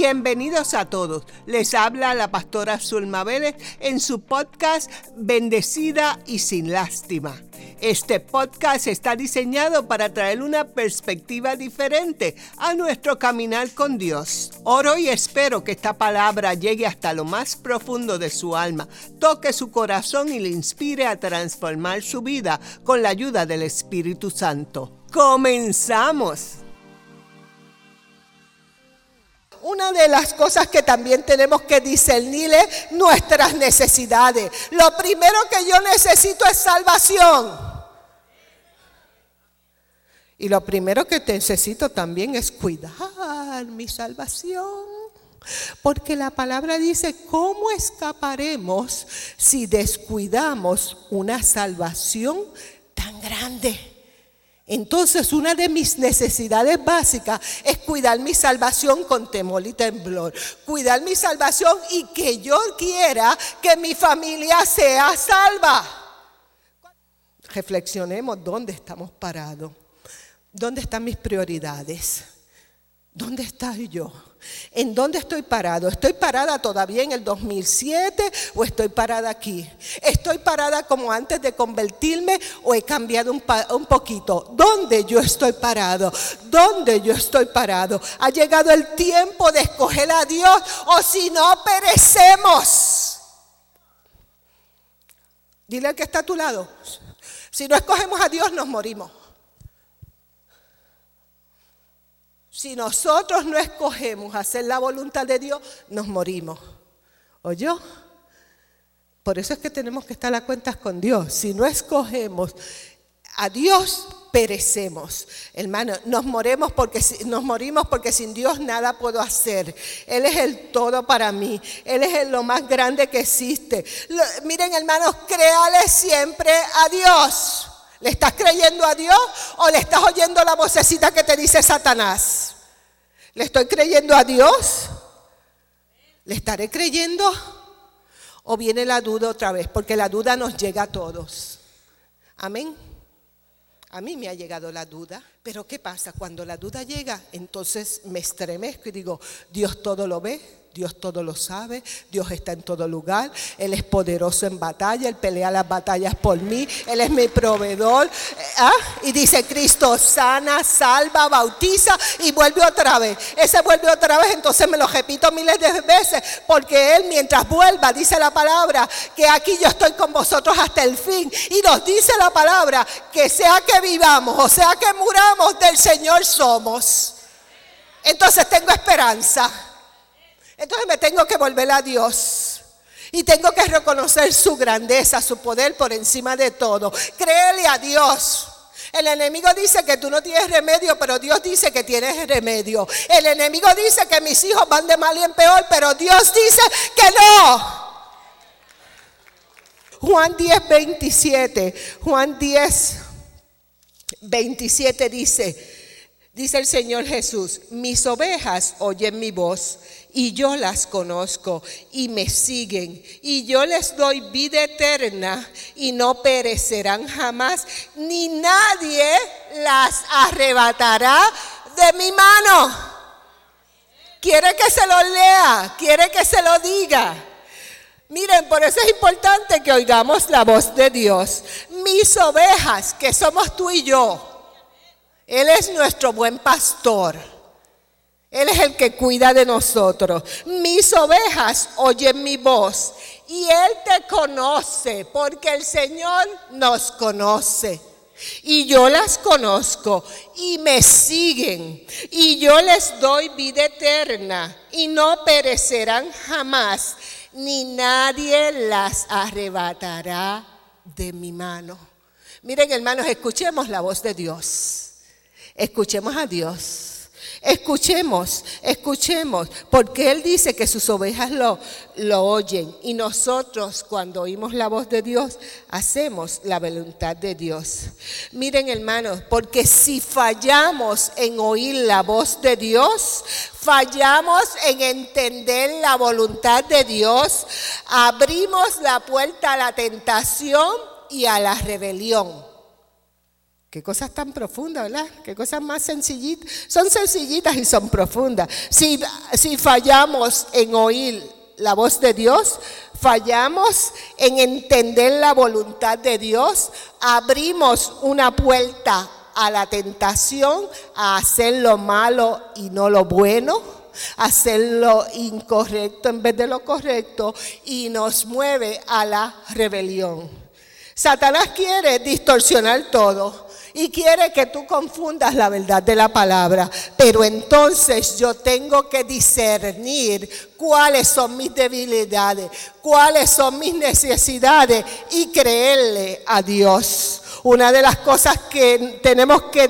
Bienvenidos a todos. Les habla la pastora Zulma Vélez en su podcast Bendecida y sin lástima. Este podcast está diseñado para traer una perspectiva diferente a nuestro caminar con Dios. Oro y espero que esta palabra llegue hasta lo más profundo de su alma, toque su corazón y le inspire a transformar su vida con la ayuda del Espíritu Santo. ¡Comenzamos! Una de las cosas que también tenemos que discernir es nuestras necesidades. Lo primero que yo necesito es salvación. Y lo primero que necesito también es cuidar mi salvación. Porque la palabra dice, ¿cómo escaparemos si descuidamos una salvación tan grande? Entonces, una de mis necesidades básicas es cuidar mi salvación con temor y temblor. Cuidar mi salvación y que yo quiera que mi familia sea salva. Reflexionemos dónde estamos parados. ¿Dónde están mis prioridades? ¿Dónde estoy yo? ¿En dónde estoy parado? ¿Estoy parada todavía en el 2007 o estoy parada aquí? ¿Estoy parada como antes de convertirme o he cambiado un, un, poquito? ¿Dónde yo estoy parado? ¿Dónde yo estoy parado? Ha llegado el tiempo de escoger a Dios o si no perecemos. Dile al que está a tu lado. Si no escogemos a Dios nos morimos. Si nosotros no escogemos hacer la voluntad de Dios, nos morimos. ¿Oyó? Por eso es que tenemos que estar a cuentas con Dios. Si no escogemos a Dios, perecemos. Hermano, nos moremos porque nos morimos porque sin Dios nada puedo hacer. Él es el todo para mí. Él es lo más grande que existe. miren, hermanos, créale siempre a Dios. ¿Le estás creyendo a Dios o le estás oyendo la vocecita que te dice Satanás? ¿Le estoy creyendo a Dios? ¿Le estaré creyendo? ¿O viene la duda otra vez? Porque la duda nos llega a todos. Amén. A mí me ha llegado la duda, pero ¿qué pasa? Cuando la duda llega, entonces me estremezco y digo, Dios todo lo ve, Dios todo lo sabe, Dios está en todo lugar, Él es poderoso en batalla, Él pelea las batallas por mí, Él es mi proveedor. Eh, ¿ah? Y dice Cristo, sana, salva, bautiza y vuelve otra vez. Ese vuelve otra vez, entonces me lo repito miles de veces, porque Él mientras vuelva, dice la palabra, que aquí yo estoy con vosotros hasta el fin. Y nos dice la palabra, que sea que vivamos o sea que muramos, del Señor somos. Entonces tengo esperanza. Entonces me tengo que volver a Dios. Y tengo que reconocer su grandeza, su poder por encima de todo. Créele a Dios. El enemigo dice que tú no tienes remedio, pero Dios dice que tienes remedio. El enemigo dice que mis hijos van de mal y en peor, pero Dios dice que no. Juan 10, 27. Juan 10, 27 dice, dice el Señor Jesús, mis ovejas oyen mi voz y yo las conozco y me siguen y yo les doy vida eterna y no perecerán jamás, ni nadie las arrebatará de mi mano. Quiere que se lo lea, quiere que se lo diga. Miren, por eso es importante que oigamos la voz de Dios. Mis ovejas, que somos tú y yo, Él es nuestro buen pastor. Él es el que cuida de nosotros. Mis ovejas oyen mi voz y Él te conoce porque el Señor nos conoce. Y yo las conozco y me siguen y yo les doy vida eterna y no perecerán jamás, ni nadie las arrebatará de mi mano. Miren hermanos, escuchemos la voz de Dios. Escuchemos a Dios. Escuchemos, escuchemos, porque Él dice que sus ovejas lo, lo oyen y nosotros cuando oímos la voz de Dios hacemos la voluntad de Dios. Miren hermanos, porque si fallamos en oír la voz de Dios, fallamos en entender la voluntad de Dios, abrimos la puerta a la tentación y a la rebelión. Qué cosas tan profundas, ¿verdad? Qué cosas más sencillitas. Son sencillitas y son profundas. Si, si fallamos en oír la voz de Dios, fallamos en entender la voluntad de Dios, abrimos una puerta a la tentación, a hacer lo malo y no lo bueno, hacer lo incorrecto en vez de lo correcto y nos mueve a la rebelión. Satanás quiere distorsionar todo y quiere que tú confundas la verdad de la palabra. Pero entonces yo tengo que discernir cuáles son mis debilidades, cuáles son mis necesidades y creerle a Dios. Una de las cosas que tenemos que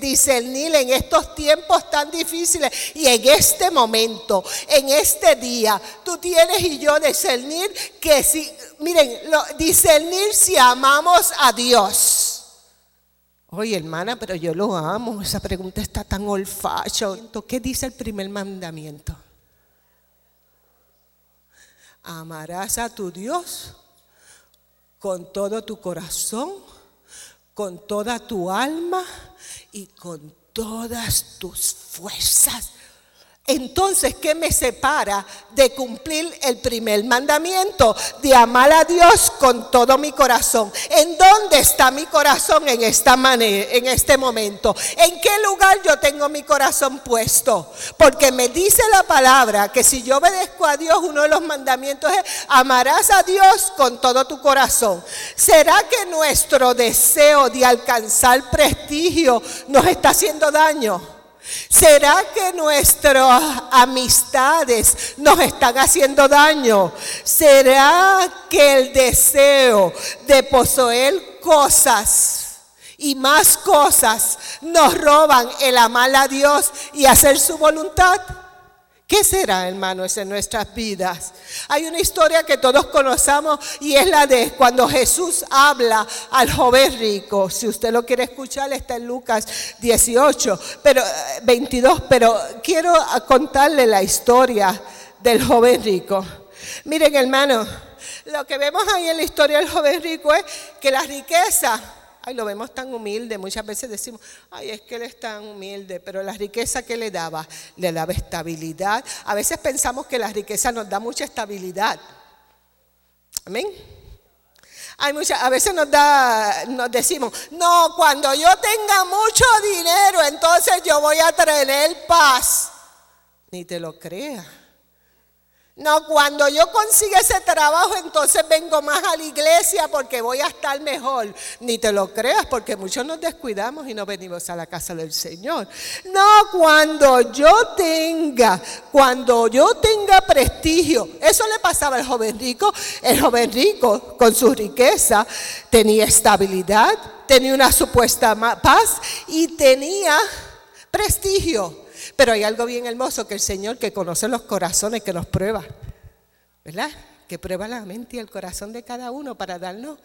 discernir en estos tiempos tan difíciles y en este momento, en este día, tú tienes y yo discernir que si, miren, discernir si amamos a Dios. Oye, hermana, pero yo lo amo. Esa pregunta está tan olfacho. ¿Qué dice el primer mandamiento? Amarás a tu Dios con todo tu corazón, con toda tu alma y con todas tus fuerzas. Entonces, ¿qué me separa de cumplir el primer mandamiento? De amar a Dios con todo mi corazón. ¿En dónde está mi corazón en esta manera, en este momento? ¿En qué lugar yo tengo mi corazón puesto? Porque me dice la palabra que si yo obedezco a Dios, uno de los mandamientos es amarás a Dios con todo tu corazón. ¿Será que nuestro deseo de alcanzar prestigio nos está haciendo daño? ¿Será que nuestras amistades nos están haciendo daño? ¿Será que el deseo de poseer cosas y más cosas nos roban el amar a Dios y hacer su voluntad? ¿Qué será, hermanos, en nuestras vidas? Hay una historia que todos conocemos y es la de cuando Jesús habla al joven rico. Si usted lo quiere escuchar, está en Lucas 18, pero 22, eh, pero quiero contarle la historia del joven rico. Miren, hermanos, lo que vemos ahí en la historia del joven rico es que la riqueza Ay, lo vemos tan humilde. Muchas veces decimos, ay, es que él es tan humilde, pero la riqueza que le daba, le daba estabilidad. A veces pensamos que la riqueza nos da mucha estabilidad. Amén. Hay mucha, a veces nos da, nos decimos, no, cuando yo tenga mucho dinero, entonces yo voy a tener paz. Ni te lo creas. No, cuando yo consiga ese trabajo, entonces vengo más a la iglesia porque voy a estar mejor. Ni te lo creas porque muchos nos descuidamos y no venimos a la casa del Señor. No, cuando yo tenga, cuando yo tenga prestigio. Eso le pasaba al joven rico. El joven rico con su riqueza tenía estabilidad, tenía una supuesta paz y tenía prestigio. Pero hay algo bien hermoso que el Señor que conoce los corazones, que nos prueba, ¿verdad? Que prueba la mente y el corazón de cada uno para darnos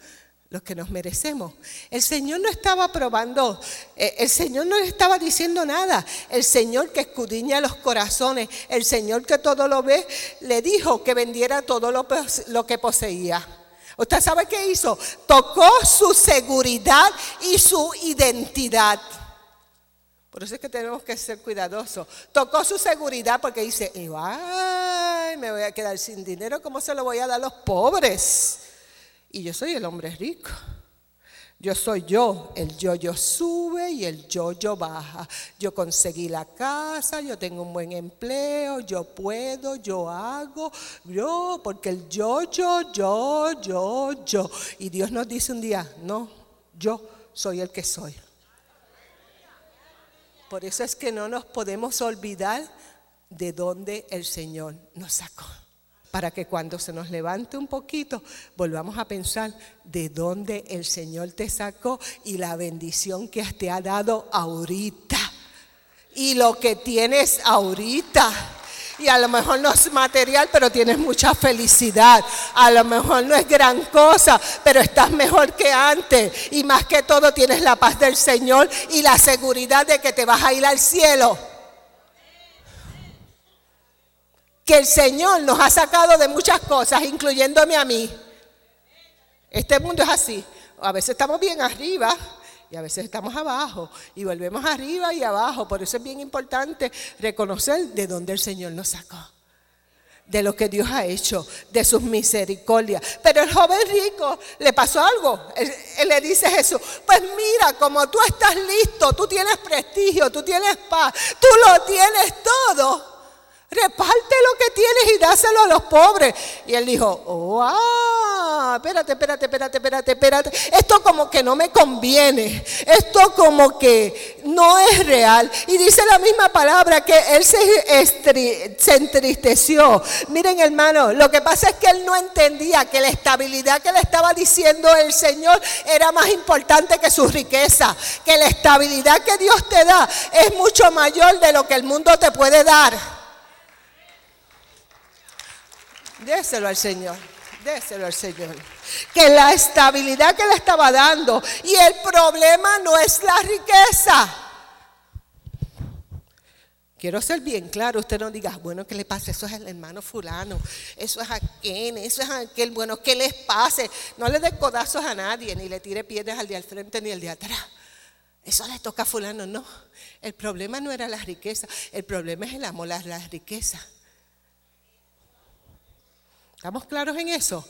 lo que nos merecemos. El Señor no estaba probando, eh, el Señor no le estaba diciendo nada. El Señor que escudriña los corazones, el Señor que todo lo ve, le dijo que vendiera todo lo, lo que poseía. ¿Usted sabe qué hizo? Tocó su seguridad y su identidad. Por eso es que tenemos que ser cuidadosos. Tocó su seguridad porque dice, ay, me voy a quedar sin dinero, ¿cómo se lo voy a dar a los pobres? Y yo soy el hombre rico. Yo soy yo, el yo-yo sube y el yo-yo baja. Yo conseguí la casa, yo tengo un buen empleo, yo puedo, yo hago, yo, porque el yo-yo, yo, yo, yo. Y Dios nos dice un día, no, yo soy el que soy. Por eso es que no nos podemos olvidar de dónde el Señor nos sacó. Para que cuando se nos levante un poquito, volvamos a pensar de dónde el Señor te sacó y la bendición que te ha dado ahorita. Y lo que tienes ahorita y a lo mejor no es material, pero tienes mucha felicidad. A lo mejor no es gran cosa, pero estás mejor que antes. Y más que todo tienes la paz del Señor y la seguridad de que te vas a ir al cielo. Que el Señor nos ha sacado de muchas cosas, incluyéndome a mí. Este mundo es así. A veces estamos bien arriba y a veces estamos abajo y volvemos arriba y abajo. Por eso es bien importante reconocer de dónde el Señor nos sacó de lo que Dios ha hecho, de sus misericordias. Pero el joven rico le pasó algo. Él, le dice a Jesús, pues mira, como tú estás listo, tú tienes prestigio, tú tienes paz, tú lo tienes todo. Reparte lo que tienes y dáselo a los pobres. Y él dijo, oh, espérate, espérate, espérate, espérate, espérate. Esto como que no me conviene. Esto como que no es real. Y dice la misma palabra que él se, se entristeció. Miren hermano, lo que pasa es que él no entendía que la estabilidad que le estaba diciendo el Señor era más importante que su riqueza. Que la estabilidad que Dios te da es mucho mayor de lo que el mundo te puede dar. Déselo al Señor. Déselo al Señor. Que la estabilidad que le estaba dando y el problema no es la riqueza. Quiero ser bien claro, usted no diga, bueno, ¿qué le pasa? Eso es el hermano fulano, eso es aquel, eso es aquel, bueno, ¿qué les pase? No le dé codazos a nadie, ni le tire piedras al de al frente ni al de atrás. Eso le toca a fulano, no. El problema no era la riqueza, el problema es el amor a la riqueza. ¿Estamos claros en eso?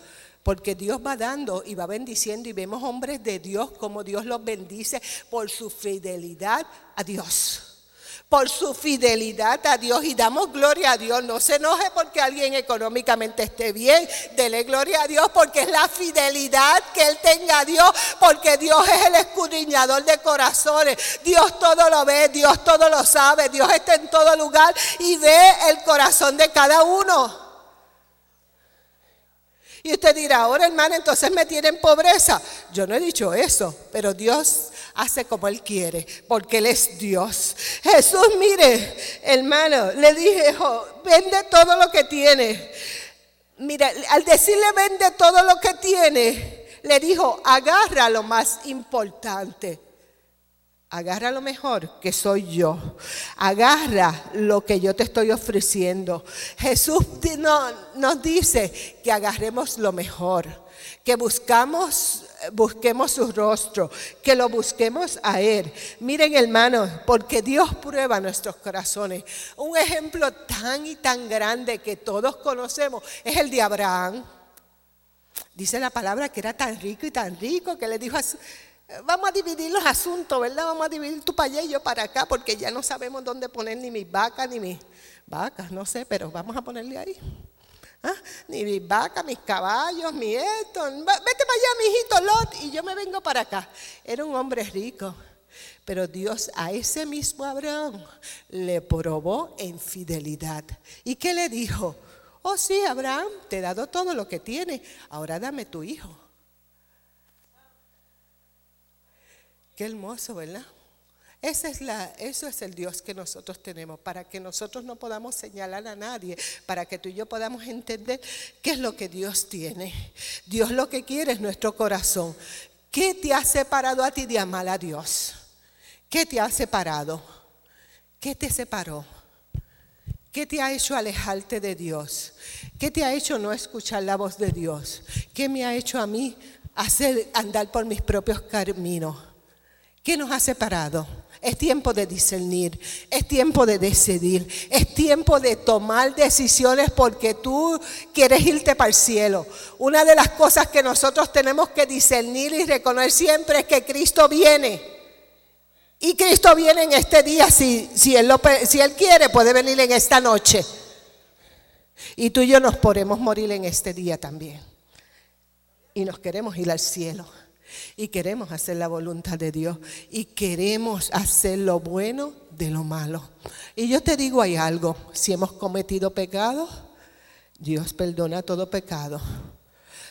Porque Dios va dando y va bendiciendo y vemos hombres de Dios como Dios los bendice por su fidelidad a Dios. Por su fidelidad a Dios y damos gloria a Dios. No se enoje porque alguien económicamente esté bien. Dele gloria a Dios porque es la fidelidad que Él tenga a Dios. Porque Dios es el escudriñador de corazones. Dios todo lo ve, Dios todo lo sabe. Dios está en todo lugar y ve el corazón de cada uno. Y usted dirá, ahora hermano, entonces me tiene en pobreza. Yo no he dicho eso, pero Dios hace como Él quiere, porque Él es Dios. Jesús, mire, hermano, le dije, vende todo lo que tiene. Mira, al decirle vende todo lo que tiene, le dijo, agarra lo más importante. Agarra lo mejor que soy yo. Agarra lo que yo te estoy ofreciendo. Jesús nos dice que agarremos lo mejor, que buscamos busquemos su rostro, que lo busquemos a Él. Miren hermanos, porque Dios prueba nuestros corazones. Un ejemplo tan y tan grande que todos conocemos es el de Abraham. Dice la palabra que era tan rico y tan rico que le dijo a Vamos a dividir los asuntos, ¿verdad? Vamos a dividir tu para y yo para acá, porque ya no sabemos dónde poner ni mis vacas, ni mis vacas, no sé, pero vamos a ponerle ahí. ¿Ah? Ni mis vacas, mis caballos, mi esto. Vete para allá, mi hijito Lot, y yo me vengo para acá. Era un hombre rico. Pero Dios a ese mismo Abraham le probó en fidelidad. ¿Y qué le dijo? Oh sí, Abraham, te he dado todo lo que tiene, ahora dame tu hijo. Qué hermoso, ¿verdad? Esa es la, eso es el Dios que nosotros tenemos, para que nosotros no podamos señalar a nadie, para que tú y yo podamos entender qué es lo que Dios tiene. Dios lo que quiere es nuestro corazón. ¿Qué te ha separado a ti de amar a Dios? ¿Qué te ha separado? ¿Qué te separó? ¿Qué te ha hecho alejarte de Dios? ¿Qué te ha hecho no escuchar la voz de Dios? ¿Qué me ha hecho a mí hacer andar por mis propios caminos? ¿Qué nos ha separado? Es tiempo de discernir, es tiempo de decidir, es tiempo de tomar decisiones porque tú quieres irte para el cielo. Una de las cosas que nosotros tenemos que discernir y reconocer siempre es que Cristo viene. Y Cristo viene en este día, si, si, él, si él quiere, puede venir en esta noche. Y tú y yo nos podemos morir en este día también. Y nos queremos ir al cielo. Y queremos hacer la voluntad de Dios. Y queremos hacer lo bueno de lo malo. Y yo te digo, hay algo. Si hemos cometido pecado, Dios perdona todo pecado.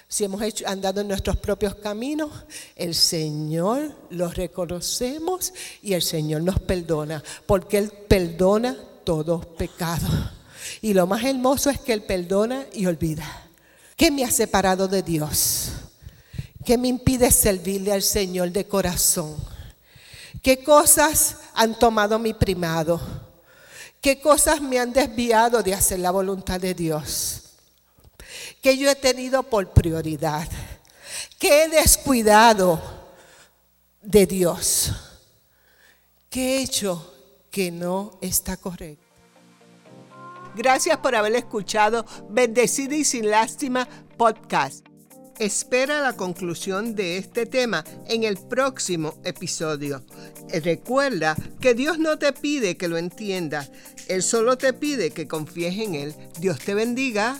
Si hemos hecho, andado en nuestros propios caminos, el Señor los reconocemos y el Señor nos perdona, porque Él perdona todo pecado. Y lo más hermoso es que Él perdona y olvida. ¿Qué me ha separado de Dios? ¿Qué me impide servirle al Señor de corazón? ¿Qué cosas han tomado mi primado? ¿Qué cosas me han desviado de hacer la voluntad de Dios? ¿Qué yo he tenido por prioridad? ¿Qué he descuidado de Dios? ¿Qué he hecho que no está correcto? Gracias por haber escuchado Bendecida y sin lástima podcast. Espera la conclusión de este tema en el próximo episodio. Recuerda que Dios no te pide que lo entiendas, Él solo te pide que confíes en Él. Dios te bendiga.